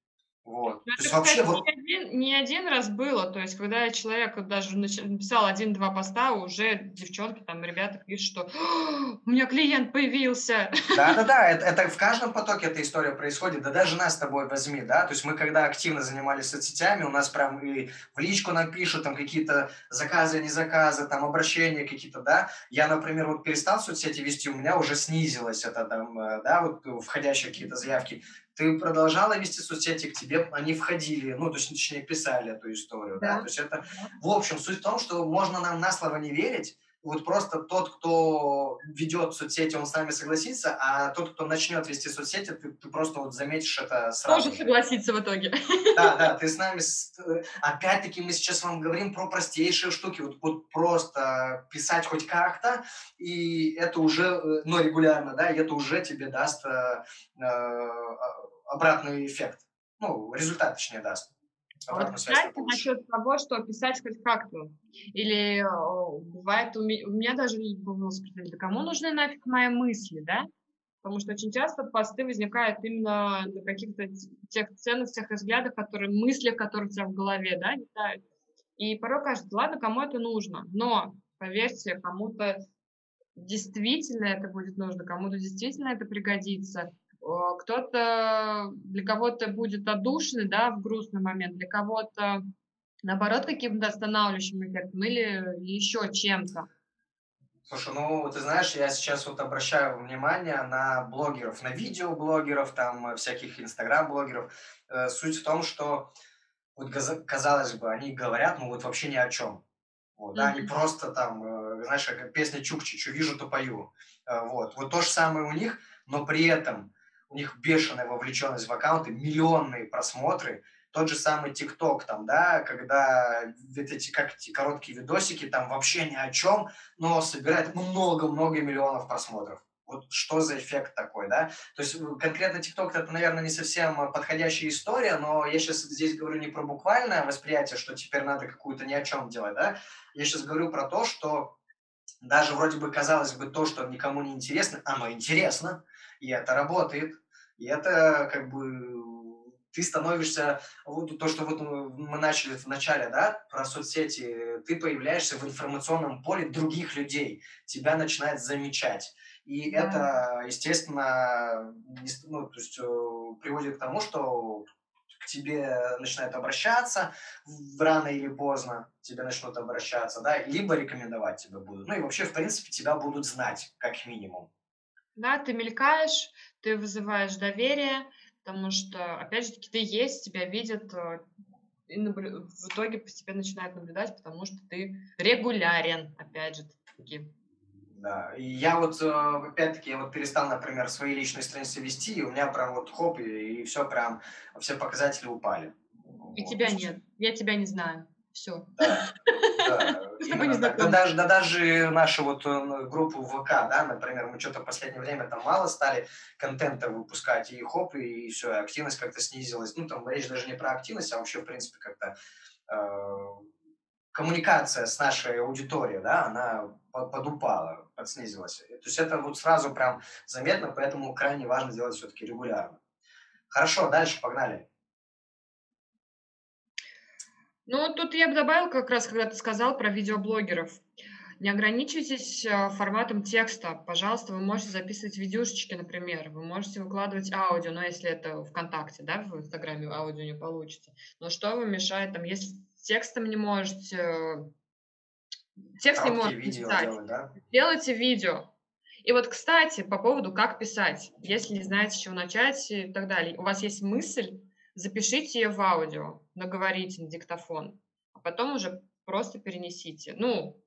Вот. Ну, то есть вообще вот... не, один, не один раз было, то есть когда человек даже написал один-два поста, уже девчонки, там, ребята пишут, что у меня клиент появился. Да-да-да, это, это в каждом потоке эта история происходит, да даже нас с тобой возьми, да, то есть мы когда активно занимались соцсетями, у нас прям и в личку нам пишут там какие-то заказы, не заказы, там обращения какие-то, да, я, например, вот перестал соцсети вести, у меня уже снизилось это там, э, да, вот входящие какие-то заявки, ты продолжала вести соцсети, к тебе они входили, ну, то есть, точнее, писали эту историю, да. да? То есть это, в общем, суть в том, что можно нам на слово не верить, вот просто тот, кто ведет соцсети, он с нами согласится, а тот, кто начнет вести соцсети, ты, ты просто вот заметишь это сразу. Тоже согласится в итоге. Да, да, ты с нами... Опять-таки мы сейчас вам говорим про простейшие штуки. Вот, вот просто писать хоть как-то, и это уже, э, ну, регулярно, да, и это уже тебе даст э, э обратный эффект. Ну, результат, точнее, даст. Вот, кстати, насчет того, что писать хоть как-то. Или бывает, у меня, у меня даже было да кому нужны нафиг мои мысли, да? Потому что очень часто посты возникают именно на каких-то тех ценностях и взглядах, которые, мыслях, которые у тебя в голове, да, летают. И порой кажется, ладно, кому это нужно, но, поверьте, кому-то действительно это будет нужно, кому-то действительно это пригодится, кто-то, для кого-то будет отдушный, да, в грустный момент, для кого-то, наоборот, каким-то останавливающим эффектом или еще чем-то. Слушай, ну, ты знаешь, я сейчас вот обращаю внимание на блогеров, на видеоблогеров, там, всяких инстаграм-блогеров. Э, суть в том, что, вот, казалось бы, они говорят, ну, вот вообще ни о чем. Вот, mm-hmm. да, они просто там, э, знаешь, как песня Чукчи, что вижу, то пою. Э, вот, вот то же самое у них, но при этом у них бешеная вовлеченность в аккаунты, миллионные просмотры, тот же самый ТикТок, там, да, когда вот эти, как эти короткие видосики, там вообще ни о чем, но собирает много-много миллионов просмотров. Вот что за эффект такой, да? То есть конкретно ТикТок это, наверное, не совсем подходящая история, но я сейчас здесь говорю не про буквальное восприятие, что теперь надо какую-то ни о чем делать, да? Я сейчас говорю про то, что даже вроде бы казалось бы то, что никому не интересно, оно интересно, и это работает. И это как бы ты становишься, вот то, что вот мы начали в начале, да, про соцсети, ты появляешься в информационном поле других людей, тебя начинают замечать. И да. это, естественно, ну, то есть, э, приводит к тому, что к тебе начинают обращаться рано или поздно, тебе начнут обращаться, да, либо рекомендовать тебя будут. Ну и вообще, в принципе, тебя будут знать, как минимум. Да, ты мелькаешь, ты вызываешь доверие, потому что, опять же таки, ты есть, тебя видят, э, и наблю... в итоге по тебе начинают наблюдать, потому что ты регулярен, опять же таки. Да, и я вот, э, опять-таки, я вот перестал, например, свои личные страницы вести, и у меня прям вот хоп, и, и все прям, все показатели упали. И вот. тебя нет, я тебя не знаю все. Да, да, да, даже, да даже нашу вот э, группу ВК, да, например, мы что-то в последнее время там мало стали контента выпускать, и хоп, и все, активность как-то снизилась. Ну, там речь даже не про активность, а вообще, в принципе, как-то э, коммуникация с нашей аудиторией, да, она подупала, подснизилась. То есть это вот сразу прям заметно, поэтому крайне важно делать все-таки регулярно. Хорошо, дальше погнали. Ну, тут я бы добавила как раз, когда ты сказал про видеоблогеров. Не ограничивайтесь э, форматом текста. Пожалуйста, вы можете записывать видюшечки, например. Вы можете выкладывать аудио, но если это ВКонтакте, да, в Инстаграме аудио не получится. Но что вам мешает, там, если текстом не можете, э, текст не можете писать, делать, да? делайте видео. И вот, кстати, по поводу как писать. Если не знаете, с чего начать и так далее. У вас есть мысль, запишите ее в аудио, наговорите на диктофон, а потом уже просто перенесите. Ну,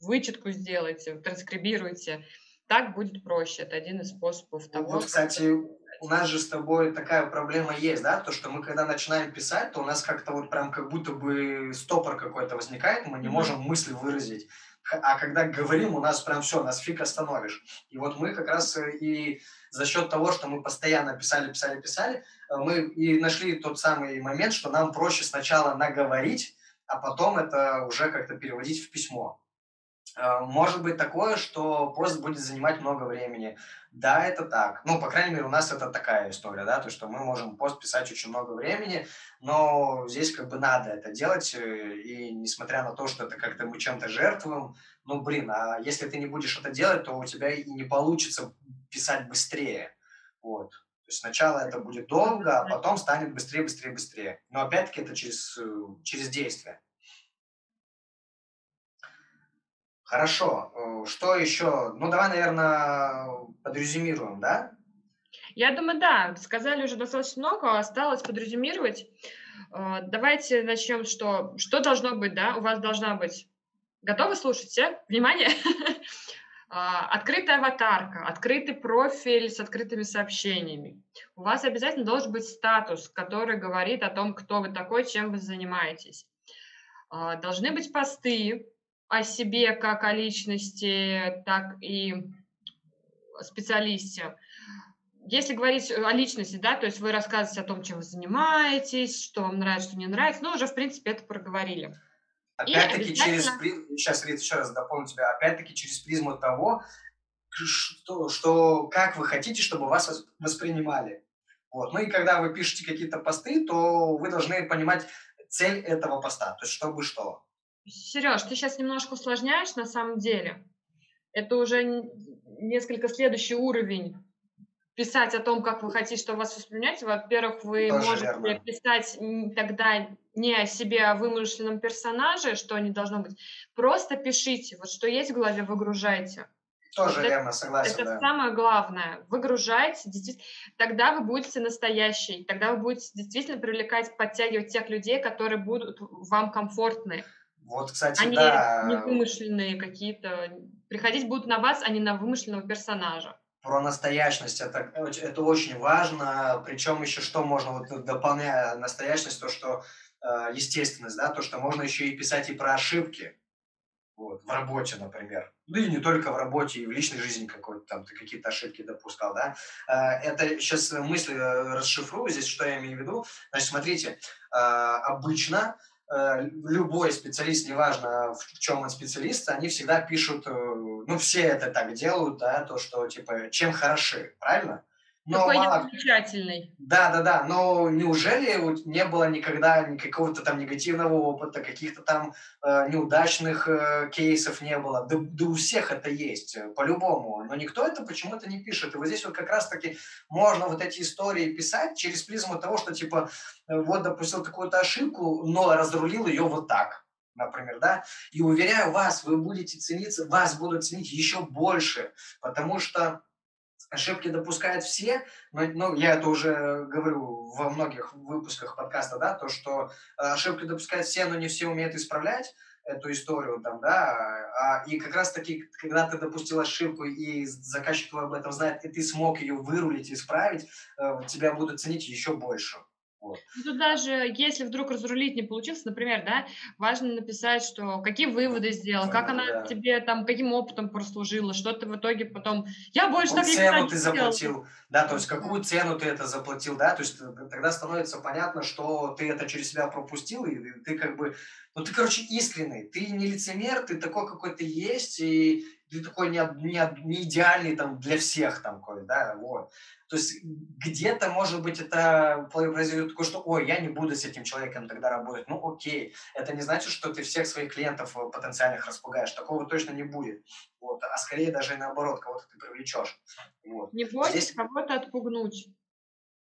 вычетку сделайте, транскрибируйте. Так будет проще. Это один из способов того. Вот, кстати, у нас же с тобой такая проблема есть, да, то, что мы когда начинаем писать, то у нас как-то вот прям как будто бы стопор какой-то возникает, мы не mm-hmm. можем мысли выразить. А когда говорим, у нас прям все, нас фиг остановишь. И вот мы как раз и за счет того, что мы постоянно писали, писали, писали, э, мы и нашли тот самый момент, что нам проще сначала наговорить, а потом это уже как-то переводить в письмо. Э, может быть такое, что пост будет занимать много времени. Да, это так. Ну, по крайней мере, у нас это такая история, да, то, что мы можем пост писать очень много времени, но здесь как бы надо это делать, э, и несмотря на то, что это как-то мы чем-то жертвуем, ну, блин, а если ты не будешь это делать, то у тебя и не получится писать быстрее. Вот. То есть сначала это будет долго, а потом станет быстрее, быстрее, быстрее. Но опять-таки это через, э, через действие. Хорошо. Э, что еще? Ну, давай, наверное, подрезюмируем, да? Я думаю, да. Сказали уже достаточно много, осталось подрезюмировать. Э, давайте начнем, что, что должно быть, да? У вас должна быть... Готовы слушать все? Внимание! А, открытая аватарка, открытый профиль с открытыми сообщениями. У вас обязательно должен быть статус, который говорит о том, кто вы такой, чем вы занимаетесь. А, должны быть посты, о себе как о личности, так и специалисте. Если говорить о личности, да, то есть вы рассказываете о том, чем вы занимаетесь, что вам нравится, что не нравится, ну, уже, в принципе, это проговорили. Опять-таки обязательно... через призму, сейчас, Рит, еще раз дополню тебя, опять-таки через призму того, что, что как вы хотите, чтобы вас воспринимали. Вот. Ну и когда вы пишете какие-то посты, то вы должны понимать цель этого поста, то есть чтобы что. Сереж, ты сейчас немножко усложняешь на самом деле. Это уже несколько следующий уровень писать о том, как вы хотите, чтобы вас воспринимать. Во-первых, вы Тоже можете верно. писать тогда не о себе, а о вымышленном персонаже, что не должно быть. Просто пишите. Вот что есть в голове, выгружайте. Тоже вот верно, это, согласен. Это да. самое главное. Выгружайте, действительно. Тогда вы будете настоящий. Тогда вы будете действительно привлекать, подтягивать тех людей, которые будут вам комфортны. Вот, кстати, они да. не вымышленные какие-то. Приходить будут на вас, а не на вымышленного персонажа. Про настоящность это, это очень важно. Причем еще что можно, вот дополняя настоящность, то, что э, естественность, да, то, что можно еще и писать и про ошибки. Вот, в работе, например. Ну и не только в работе, и в личной жизни какой-то там ты какие-то ошибки допускал, да. Э, это сейчас мысли э, расшифрую здесь, что я имею в виду. Значит, смотрите, э, обычно любой специалист, неважно в чем он специалист, они всегда пишут, э, ну все это так делают, да, то, что типа чем хороши, правильно? Но Какой мало... замечательный. Да, да, да. Но неужели вот не было никогда никакого-то там негативного опыта, каких-то там э, неудачных э, кейсов не было? Да, да у всех это есть, э, по-любому. Но никто это почему-то не пишет. И вот здесь вот как раз-таки можно вот эти истории писать через призму того, что типа э, вот допустил какую-то ошибку, но разрулил ее вот так например, да, и уверяю вас, вы будете цениться, вас будут ценить еще больше, потому что ошибки допускают все, но ну, я это уже говорю во многих выпусках подкаста, да, то, что э, ошибки допускают все, но не все умеют исправлять эту историю там, да, а, и как раз таки, когда ты допустил ошибку и заказчик об этом знает, и ты смог ее вырулить, исправить, э, тебя будут ценить еще больше. Вот. Ну, тут даже если вдруг разрулить не получилось, например, да, важно написать, что какие выводы сделал, как она да. тебе там, каким опытом прослужила, что ты в итоге потом... Я больше какую так цену ты заплатил, да, то есть какую цену ты это заплатил, да, то есть э, тогда становится понятно, что ты это через себя пропустил, и ты как бы, ну ты, короче, искренний, ты не лицемер, ты такой, какой ты есть, и ты такой не, не, не идеальный там для всех там какой, да, вот. То есть где-то, может быть, это произойдет такое, что, ой, я не буду с этим человеком тогда работать. Ну, окей. Это не значит, что ты всех своих клиентов э, потенциальных распугаешь. Такого точно не будет. Вот. А скорее даже наоборот, кого-то ты привлечешь. Вот. Не бойся Здесь... кого-то отпугнуть.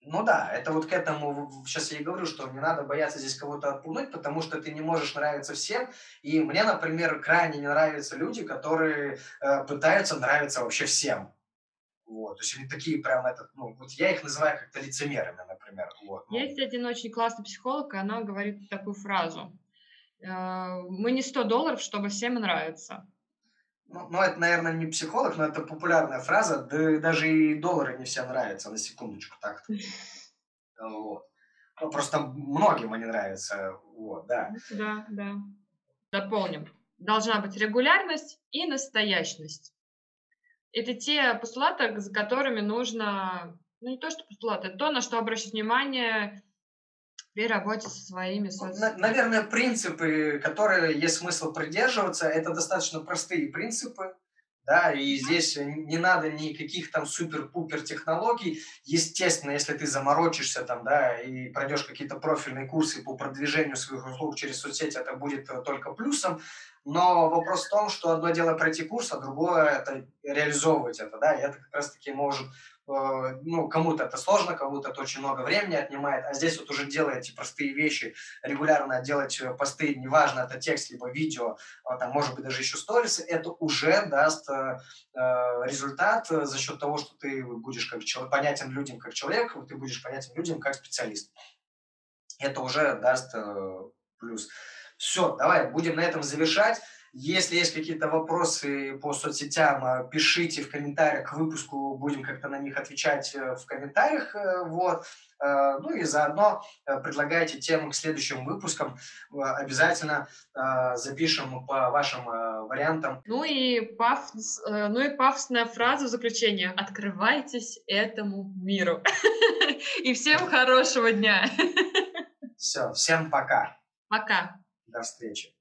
Ну да, это вот к этому сейчас я и говорю, что не надо бояться здесь кого-то отпугнуть, потому что ты не можешь нравиться всем. И мне, например, крайне не нравятся люди, которые э, пытаются нравиться вообще всем. Вот, то есть они такие прям этот, ну, вот я их называю как-то лицемерами, например. Вот, ну. Есть один очень классный психолог, и она говорит такую фразу. «Э, Мы не 100 долларов, чтобы всем нравиться. Ну, ну, это, наверное, не психолог, но это популярная фраза. Да даже и доллары не всем нравятся, на секундочку так. Вот. Ну, просто многим они нравятся. Вот, да. Да, да. Дополним. Должна быть регулярность и настоящность. Это те постулаты, за которыми нужно, ну не то что постулаты, это то, на что обращать внимание при работе со своими соцсетями? Наверное, принципы, которые есть смысл придерживаться, это достаточно простые принципы, да, и здесь не надо никаких там супер-пупер технологий. Естественно, если ты заморочишься там, да, и пройдешь какие-то профильные курсы по продвижению своих услуг через соцсети, это будет только плюсом. Но вопрос в том, что одно дело пройти курс, а другое это реализовывать это, да, и это как раз-таки может Э, ну, кому-то это сложно, кому-то это очень много времени отнимает, а здесь вот уже делаете простые вещи, регулярно делать э, посты, неважно, это текст, либо видео, а там, может быть, даже еще сторисы, это уже даст э, результат за счет того, что ты будешь как человек, понятен людям как человек, ты будешь понятен людям как специалист. Это уже даст плюс. Все, давай, будем на этом завершать. Если есть какие-то вопросы по соцсетям, э, пишите в комментариях к выпуску, будем как-то на них отвечать э, в комментариях. Э, вот. Ну и заодно предлагайте темы к следующим выпускам. Обязательно запишем по вашим вариантам. Ну и, пафос, ну и пафосная фраза в заключение. Открывайтесь этому миру. И всем хорошего дня. Все, всем пока. Пока. До встречи.